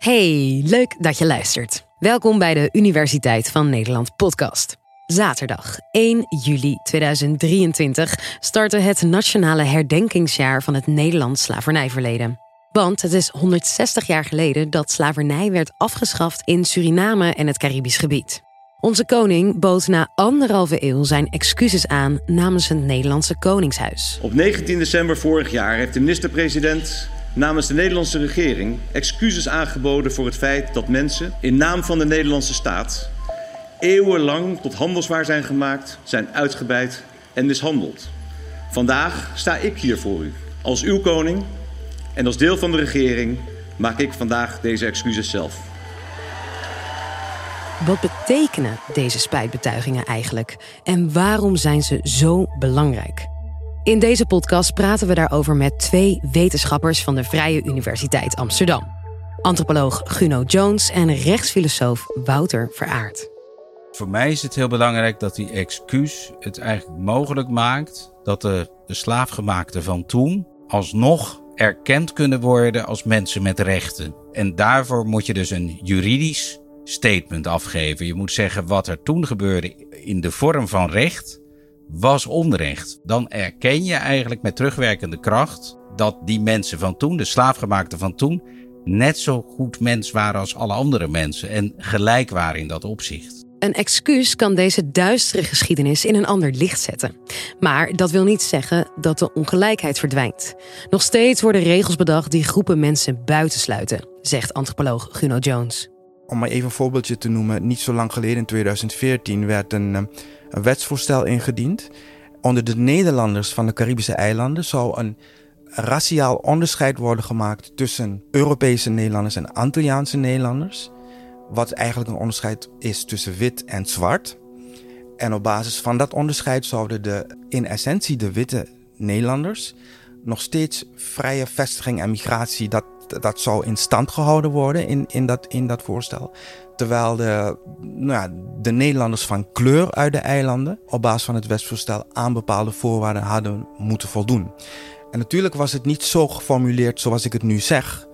Hey, leuk dat je luistert. Welkom bij de Universiteit van Nederland podcast. Zaterdag 1 juli 2023 startte het nationale herdenkingsjaar van het Nederlands slavernijverleden. Want het is 160 jaar geleden dat slavernij werd afgeschaft in Suriname en het Caribisch gebied. Onze koning bood na anderhalve eeuw zijn excuses aan namens het Nederlandse Koningshuis. Op 19 december vorig jaar heeft de minister-president namens de Nederlandse regering excuses aangeboden voor het feit dat mensen in naam van de Nederlandse staat eeuwenlang tot handelswaar zijn gemaakt, zijn uitgebuit en mishandeld. Vandaag sta ik hier voor u als uw koning en als deel van de regering maak ik vandaag deze excuses zelf. Wat betekenen deze spijtbetuigingen eigenlijk en waarom zijn ze zo belangrijk? In deze podcast praten we daarover met twee wetenschappers van de Vrije Universiteit Amsterdam. Antropoloog Guno Jones en rechtsfilosoof Wouter Veraard. Voor mij is het heel belangrijk dat die excuus het eigenlijk mogelijk maakt dat de, de slaafgemaakten van toen alsnog erkend kunnen worden als mensen met rechten. En daarvoor moet je dus een juridisch statement afgeven. Je moet zeggen wat er toen gebeurde in de vorm van recht was onrecht. Dan erken je eigenlijk met terugwerkende kracht dat die mensen van toen, de slaafgemaakten van toen, net zo goed mens waren als alle andere mensen en gelijk waren in dat opzicht. Een excuus kan deze duistere geschiedenis in een ander licht zetten. Maar dat wil niet zeggen dat de ongelijkheid verdwijnt. Nog steeds worden regels bedacht die groepen mensen buitensluiten, zegt antropoloog Guno Jones. Om maar even een voorbeeldje te noemen, niet zo lang geleden in 2014 werd een eh, een wetsvoorstel ingediend. Onder de Nederlanders van de Caribische eilanden zou een raciaal onderscheid worden gemaakt tussen Europese Nederlanders en Antilliaanse Nederlanders. Wat eigenlijk een onderscheid is tussen wit en zwart. En op basis van dat onderscheid zouden de, in essentie de witte Nederlanders nog steeds vrije vestiging en migratie, dat, dat zou in stand gehouden worden in, in, dat, in dat voorstel. Terwijl de, nou de Nederlanders van kleur uit de eilanden op basis van het wetsvoorstel aan bepaalde voorwaarden hadden moeten voldoen. En natuurlijk was het niet zo geformuleerd zoals ik het nu zeg,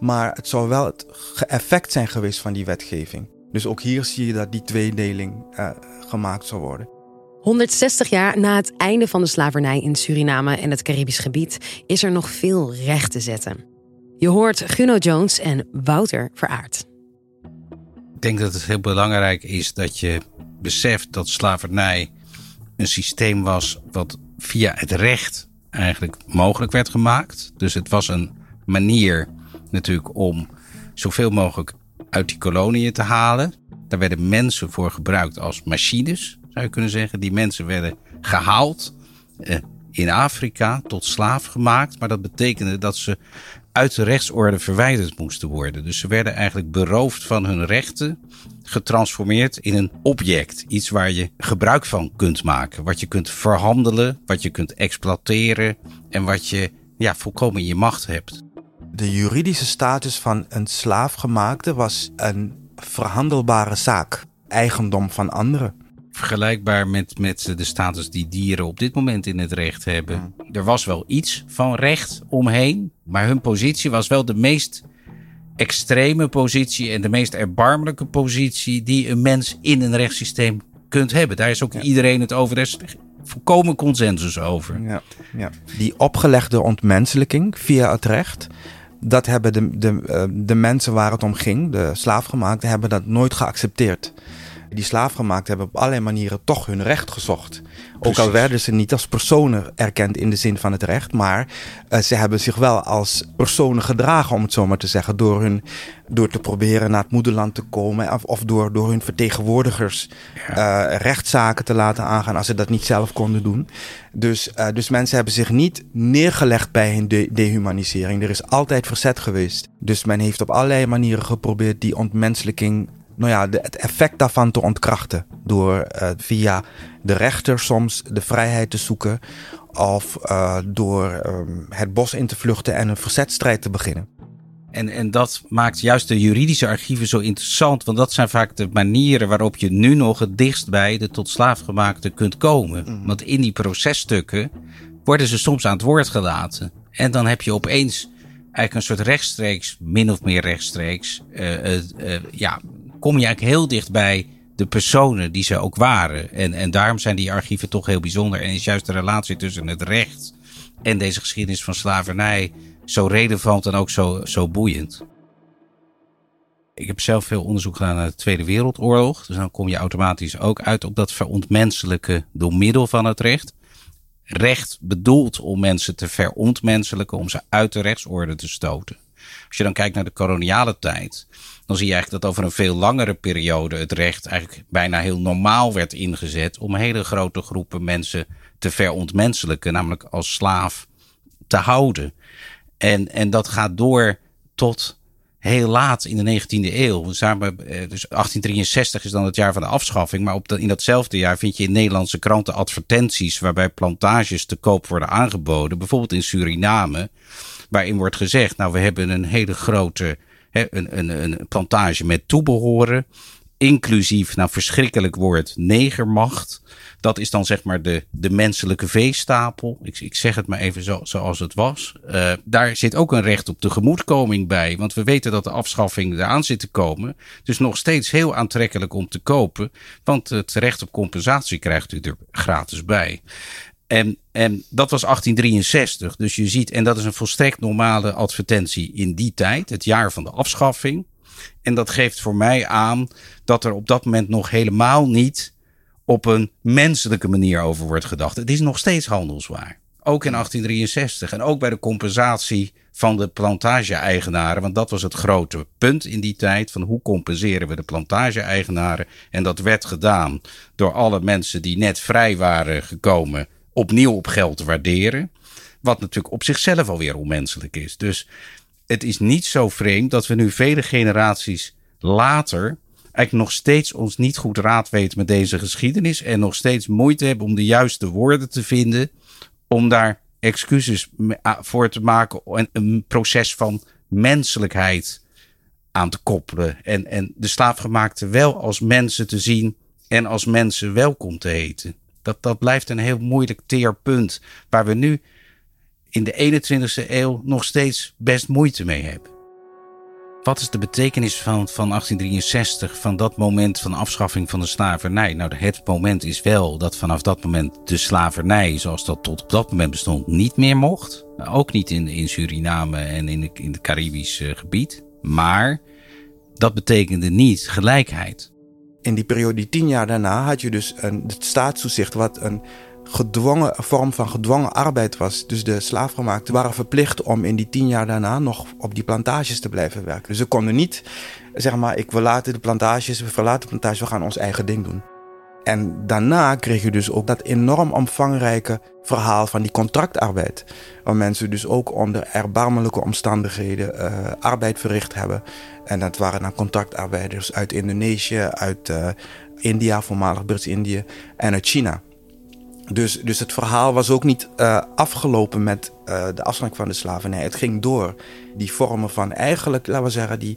maar het zou wel het effect zijn geweest van die wetgeving. Dus ook hier zie je dat die tweedeling uh, gemaakt zou worden. 160 jaar na het einde van de slavernij in Suriname en het Caribisch gebied is er nog veel recht te zetten. Je hoort Guno Jones en Wouter Veraard denk dat het heel belangrijk is dat je beseft dat slavernij een systeem was wat via het recht eigenlijk mogelijk werd gemaakt. Dus het was een manier natuurlijk om zoveel mogelijk uit die koloniën te halen. Daar werden mensen voor gebruikt als machines, zou je kunnen zeggen. Die mensen werden gehaald eh, in Afrika tot slaaf gemaakt. Maar dat betekende dat ze uit de rechtsorde verwijderd moesten worden. Dus ze werden eigenlijk beroofd van hun rechten, getransformeerd in een object. Iets waar je gebruik van kunt maken, wat je kunt verhandelen, wat je kunt exploiteren en wat je ja, volkomen in je macht hebt. De juridische status van een slaafgemaakte was een verhandelbare zaak, eigendom van anderen vergelijkbaar met, met de status die dieren op dit moment in het recht hebben. Er was wel iets van recht omheen, maar hun positie was wel de meest extreme positie en de meest erbarmelijke positie die een mens in een rechtssysteem kunt hebben. Daar is ook iedereen het over. Er is volkomen consensus over. Ja, ja. Die opgelegde ontmenselijking via het recht. Dat hebben de, de, eh, de mensen waar het om ging, de slaafgemaakten, hebben dat nooit geaccepteerd die slaafgemaakt hebben op allerlei manieren toch hun recht gezocht. Ook al werden ze niet als personen erkend in de zin van het recht, maar uh, ze hebben zich wel als personen gedragen, om het zo maar te zeggen, door, hun, door te proberen naar het moederland te komen of, of door, door hun vertegenwoordigers uh, rechtszaken te laten aangaan als ze dat niet zelf konden doen. Dus, uh, dus mensen hebben zich niet neergelegd bij hun de dehumanisering. Er is altijd verzet geweest. Dus men heeft op allerlei manieren geprobeerd die ontmenselijking nou ja, de, het effect daarvan te ontkrachten. Door uh, via de rechter soms de vrijheid te zoeken. Of uh, door um, het bos in te vluchten en een verzetstrijd te beginnen. En, en dat maakt juist de juridische archieven zo interessant. Want dat zijn vaak de manieren waarop je nu nog het dichtst bij de tot slaafgemaakte kunt komen. Mm. Want in die processtukken worden ze soms aan het woord gelaten. En dan heb je opeens eigenlijk een soort rechtstreeks, min of meer rechtstreeks, uh, uh, ja, kom je eigenlijk heel dicht bij de personen die ze ook waren. En, en daarom zijn die archieven toch heel bijzonder. En is juist de relatie tussen het recht en deze geschiedenis van slavernij zo relevant en ook zo, zo boeiend. Ik heb zelf veel onderzoek gedaan naar de Tweede Wereldoorlog. Dus dan kom je automatisch ook uit op dat verontmenselijke door middel van het recht. Recht bedoeld om mensen te verontmenselijken, om ze uit de rechtsorde te stoten. Als je dan kijkt naar de koloniale tijd, dan zie je eigenlijk dat over een veel langere periode het recht eigenlijk bijna heel normaal werd ingezet om hele grote groepen mensen te verontmenselijken, namelijk als slaaf te houden. En, en dat gaat door tot heel laat in de 19e eeuw. Dus 1863 is dan het jaar van de afschaffing. Maar op in datzelfde jaar vind je in Nederlandse kranten advertenties waarbij plantages te koop worden aangeboden. Bijvoorbeeld in Suriname. Waarin wordt gezegd, nou we hebben een hele grote een, een, een plantage met toebehoren. Inclusief, nou verschrikkelijk woord, negermacht. Dat is dan zeg maar de, de menselijke veestapel. Ik, ik zeg het maar even zo, zoals het was. Uh, daar zit ook een recht op tegemoetkoming bij. Want we weten dat de afschaffing eraan zit te komen. Dus nog steeds heel aantrekkelijk om te kopen. Want het recht op compensatie krijgt u er gratis bij. En, dat was 1863. Dus je ziet, en dat is een volstrekt normale advertentie in die tijd, het jaar van de afschaffing. En dat geeft voor mij aan dat er op dat moment nog helemaal niet op een menselijke manier over wordt gedacht. Het is nog steeds handelswaar. Ook in 1863 en ook bij de compensatie van de plantage-eigenaren. Want dat was het grote punt in die tijd. Van hoe compenseren we de plantage-eigenaren? En dat werd gedaan door alle mensen die net vrij waren gekomen opnieuw op geld waarderen. Wat natuurlijk op zichzelf alweer onmenselijk is. Dus het is niet zo vreemd dat we nu vele generaties later eigenlijk nog steeds ons niet goed raad weten met deze geschiedenis. En nog steeds moeite hebben om de juiste woorden te vinden. Om daar excuses voor te maken. En een proces van menselijkheid aan te koppelen. En, en de slaafgemaakte wel als mensen te zien. En als mensen welkom te heten. Dat, dat blijft een heel moeilijk teerpunt. Waar we nu in de 21ste eeuw nog steeds best moeite mee hebben. Wat is de betekenis van, van 1863, van dat moment van afschaffing van de slavernij? Nou, het moment is wel dat vanaf dat moment de slavernij, zoals dat tot op dat moment bestond, niet meer mocht. Ook niet in, in Suriname en in, in het Caribisch gebied. Maar dat betekende niet gelijkheid in die periode, die tien jaar daarna, had je dus een, het staatstoezicht, wat een gedwongen vorm van gedwongen arbeid was. Dus de slaafgemaakten waren verplicht om in die tien jaar daarna nog op die plantages te blijven werken. Dus ze konden niet zeg maar, ik verlaten de plantages, we verlaten de plantages, we gaan ons eigen ding doen. En daarna kreeg je dus ook dat enorm omvangrijke verhaal van die contractarbeid. Waar mensen dus ook onder erbarmelijke omstandigheden uh, arbeid verricht hebben. En dat waren dan contractarbeiders uit Indonesië, uit uh, India, voormalig Brits-Indië en uit China. Dus, dus het verhaal was ook niet uh, afgelopen met de afspraak van de slavernij. Het ging door. Die vormen van eigenlijk, laten we zeggen, die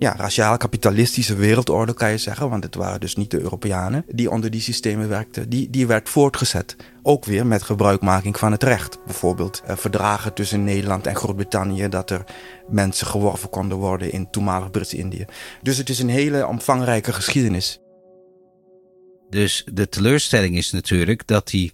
ja, raciaal-kapitalistische wereldorde, kan je zeggen. Want het waren dus niet de Europeanen die onder die systemen werkten. Die, die werd voortgezet. Ook weer met gebruikmaking van het recht. Bijvoorbeeld eh, verdragen tussen Nederland en Groot-Brittannië. dat er mensen geworven konden worden in toenmalig Brits-Indië. Dus het is een hele omvangrijke geschiedenis. Dus de teleurstelling is natuurlijk dat die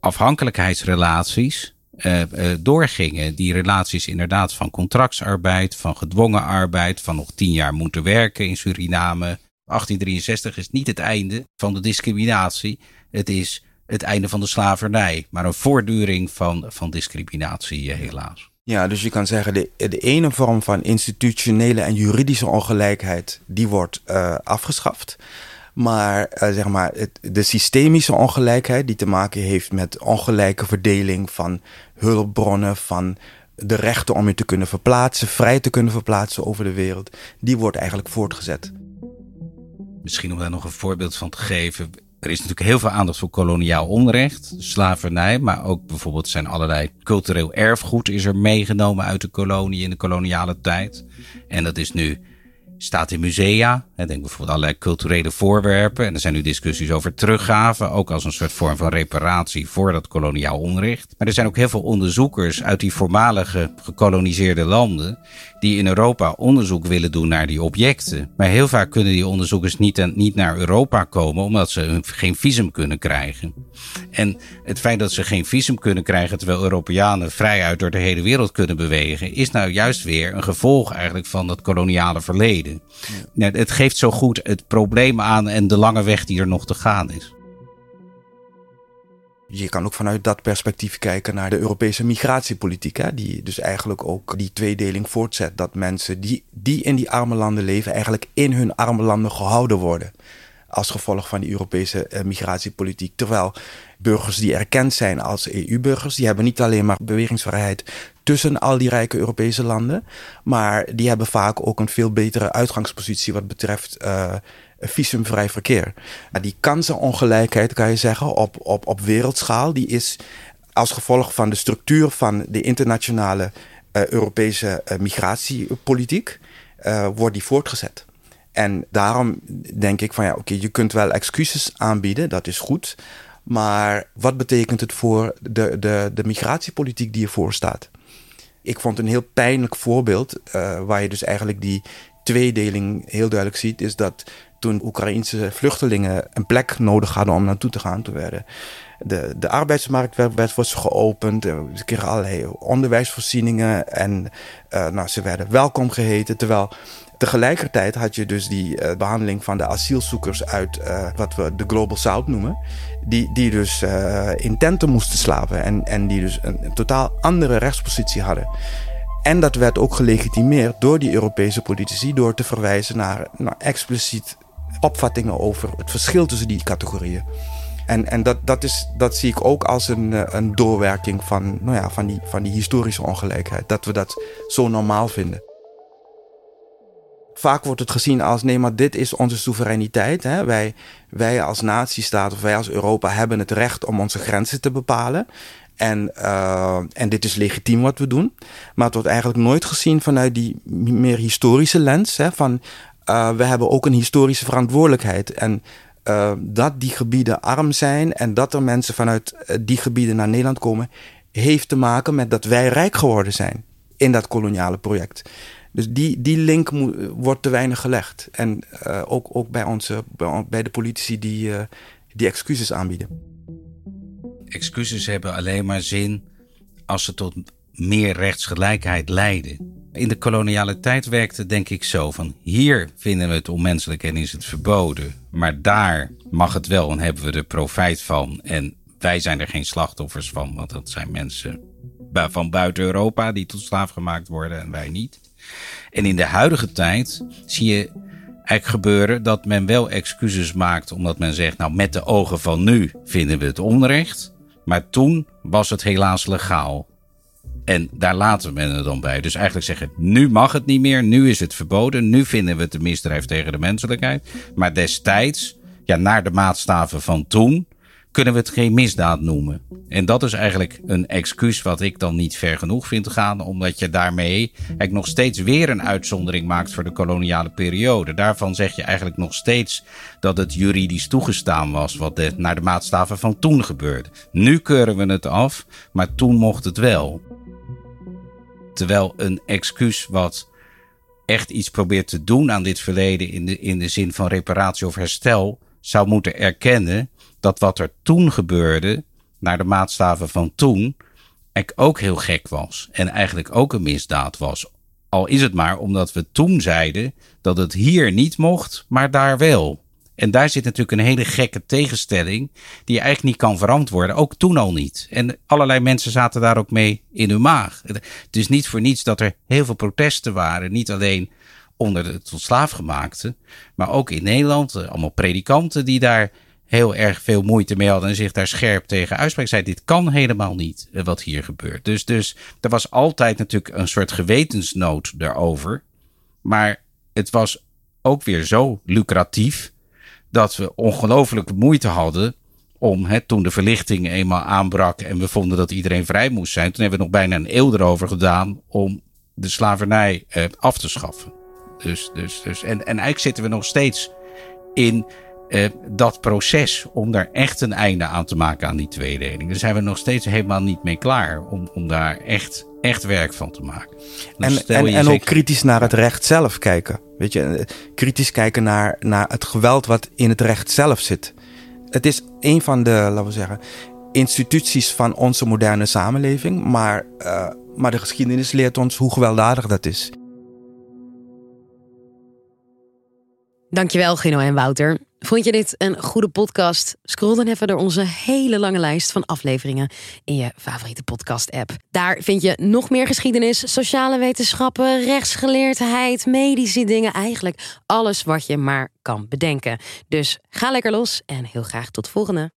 afhankelijkheidsrelaties uh, doorgingen. Die relaties inderdaad van contractsarbeid, van gedwongen arbeid, van nog tien jaar moeten werken in Suriname. 1863 is niet het einde van de discriminatie. Het is het einde van de slavernij, maar een voortduring van, van discriminatie, uh, helaas. Ja, dus je kan zeggen, de, de ene vorm van institutionele en juridische ongelijkheid, die wordt afgeschaft. Maar uh, zeg maar, de systemische ongelijkheid die te maken heeft met ongelijke verdeling van hulpbronnen, van de rechten om je te kunnen verplaatsen, vrij te kunnen verplaatsen over de wereld, die wordt eigenlijk voortgezet. Misschien om daar nog een voorbeeld van te geven. Er is natuurlijk heel veel aandacht voor koloniaal onrecht, slavernij, maar ook bijvoorbeeld zijn allerlei cultureel erfgoed is er meegenomen uit de kolonie in de koloniale tijd. En dat is nu staat in musea. Denk bijvoorbeeld allerlei culturele voorwerpen. En er zijn nu discussies over teruggaven, ook als een soort vorm van reparatie voor dat koloniaal onrecht. Maar er zijn ook heel veel onderzoekers uit die voormalige gekoloniseerde landen die in Europa onderzoek willen doen naar die objecten. Maar heel vaak kunnen die onderzoekers niet, niet naar Europa komen omdat ze geen visum kunnen krijgen. En het feit dat ze geen visum kunnen krijgen terwijl Europeanen vrijuit door de hele wereld kunnen bewegen, is nou juist weer een gevolg eigenlijk van dat koloniale verleden. Ja. het geeft zo goed het probleem aan en de lange weg die er nog te gaan is. Je kan ook vanuit dat perspectief kijken naar de Europese migratiepolitiek. Hè, die dus eigenlijk ook die tweedeling voortzet. Dat mensen die, die in die arme landen leven, eigenlijk in hun arme landen gehouden worden. Als gevolg van die Europese eh, migratiepolitiek. Terwijl burgers die erkend zijn als EU-burgers, die hebben niet alleen maar bewegingsvrijheid tussen al die rijke Europese landen. Maar die hebben vaak ook een veel betere uitgangspositie wat betreft uh, visumvrij verkeer. Die kansenongelijkheid, kan je zeggen, op, op, op wereldschaal, die is als gevolg van de structuur van de internationale uh, Europese uh, migratiepolitiek, wordt die voortgezet. En daarom denk ik van ja, oké, je kunt wel excuses aanbieden, dat is goed. Maar wat betekent het voor de, de, de migratiepolitiek die ervoor staat? Ik vond een heel pijnlijk voorbeeld, waar je dus eigenlijk die tweedeling heel duidelijk ziet, is dat toen Oekraïnse vluchtelingen een plek nodig hadden om naartoe te gaan, toen werden de, de arbeidsmarkt werd, werd was geopend, ze kregen allerlei onderwijsvoorzieningen en uh, nou, ze werden welkom geheten, terwijl Tegelijkertijd had je dus die uh, behandeling van de asielzoekers uit uh, wat we de Global South noemen. Die, die dus in tenten moesten slapen en, en die dus een, totaal andere rechtspositie hadden. En dat werd ook gelegitimeerd door die Europese politici door te verwijzen naar expliciet opvattingen over het verschil tussen die categorieën. En, en dat, dat, is, dat zie ik ook als een, een doorwerking van, nou ja, van, die, van die historische ongelijkheid. Dat we dat zo normaal vinden. Vaak wordt het gezien als nee, maar dit is onze soevereiniteit. Hè? Wij, wij als natiestaat of wij als Europa hebben het recht om onze grenzen te bepalen. En, uh, en dit is legitiem wat we doen. Maar het wordt eigenlijk nooit gezien vanuit die meer historische lens. Hè? Van uh, we hebben ook een historische verantwoordelijkheid. En uh, dat die gebieden arm zijn en dat er mensen vanuit die gebieden naar Nederland komen, heeft te maken met dat wij rijk geworden zijn in dat koloniale project. Dus die, die link wordt te weinig gelegd. En ook, ook bij, onze, bij de politici die, die excuses aanbieden. Excuses hebben alleen maar zin als ze tot meer rechtsgelijkheid leiden. In de koloniale tijd werkte denk ik zo van hier vinden we het onmenselijk en is het verboden. Maar daar mag het wel en hebben we er profijt van. En wij zijn er geen slachtoffers van, want dat zijn mensen van buiten Europa die tot slaaf gemaakt worden en wij niet. En in de huidige tijd zie je eigenlijk gebeuren dat men wel excuses maakt omdat men zegt, nou met de ogen van nu vinden we het onrecht. Maar toen was het helaas legaal. En daar laten we er dan bij. Dus eigenlijk zeggen, nu mag het niet meer, nu is het verboden, nu vinden we het een misdrijf tegen de menselijkheid. Maar destijds, ja, naar de maatstaven van toen, kunnen we het geen misdaad noemen. En dat is eigenlijk een excuus wat ik dan niet ver genoeg vind gaan, omdat je daarmee eigenlijk nog steeds weer een uitzondering maakt voor de koloniale periode. Daarvan zeg je eigenlijk nog steeds dat het juridisch toegestaan was wat de, naar de maatstaven van toen gebeurde. Nu keuren we het af, maar toen mocht het wel. Terwijl een excuus wat echt iets probeert te doen aan dit verleden in de, in de zin van reparatie of herstel, zou moeten erkennen dat wat er toen gebeurde, naar de maatstaven van toen, ook heel gek was. En eigenlijk ook een misdaad was. Al is het maar omdat we toen zeiden dat het hier niet mocht, maar daar wel. En daar zit natuurlijk een hele gekke tegenstelling, die je eigenlijk niet kan verantwoorden. Ook toen al niet. En allerlei mensen zaten daar ook mee in hun maag. Het is niet voor niets dat er heel veel protesten waren. Niet alleen onder de tot slaafgemaakte, maar ook in Nederland. Eh, allemaal predikanten die daar heel erg veel moeite mee hadden en zich daar scherp tegen uitspreken. Zei, dit kan helemaal niet eh, wat hier gebeurt. Dus, dus er was altijd natuurlijk een soort gewetensnood daarover. Maar het was ook weer zo lucratief dat we ongelooflijk moeite hadden om, toen de verlichting eenmaal aanbrak en we vonden dat iedereen vrij moest zijn, toen hebben we nog bijna een eeuw erover gedaan om de slavernij eh, af te schaffen. Dus, dus, dus, en, en eigenlijk zitten we nog steeds in uh, dat proces om daar echt een einde aan te maken aan die tweedeling. Daar zijn we nog steeds helemaal niet mee klaar om, om daar echt, echt werk van te maken. En, en, en ook kritisch naar het recht zelf kijken. Weet je, eh, kritisch kijken naar, naar het geweld wat in het recht zelf zit. Het is een van de, laten we zeggen, instituties van onze moderne samenleving. Maar, uh, maar de geschiedenis leert ons hoe gewelddadig dat is. Dankjewel, Gino en Wouter. Vond je dit een goede podcast? Scroll dan even door onze hele lange lijst van afleveringen in je favoriete podcast-app. Daar vind je nog meer geschiedenis, sociale wetenschappen, rechtsgeleerdheid, medische dingen. Eigenlijk alles wat je maar kan bedenken. Dus ga lekker los en heel graag tot volgende.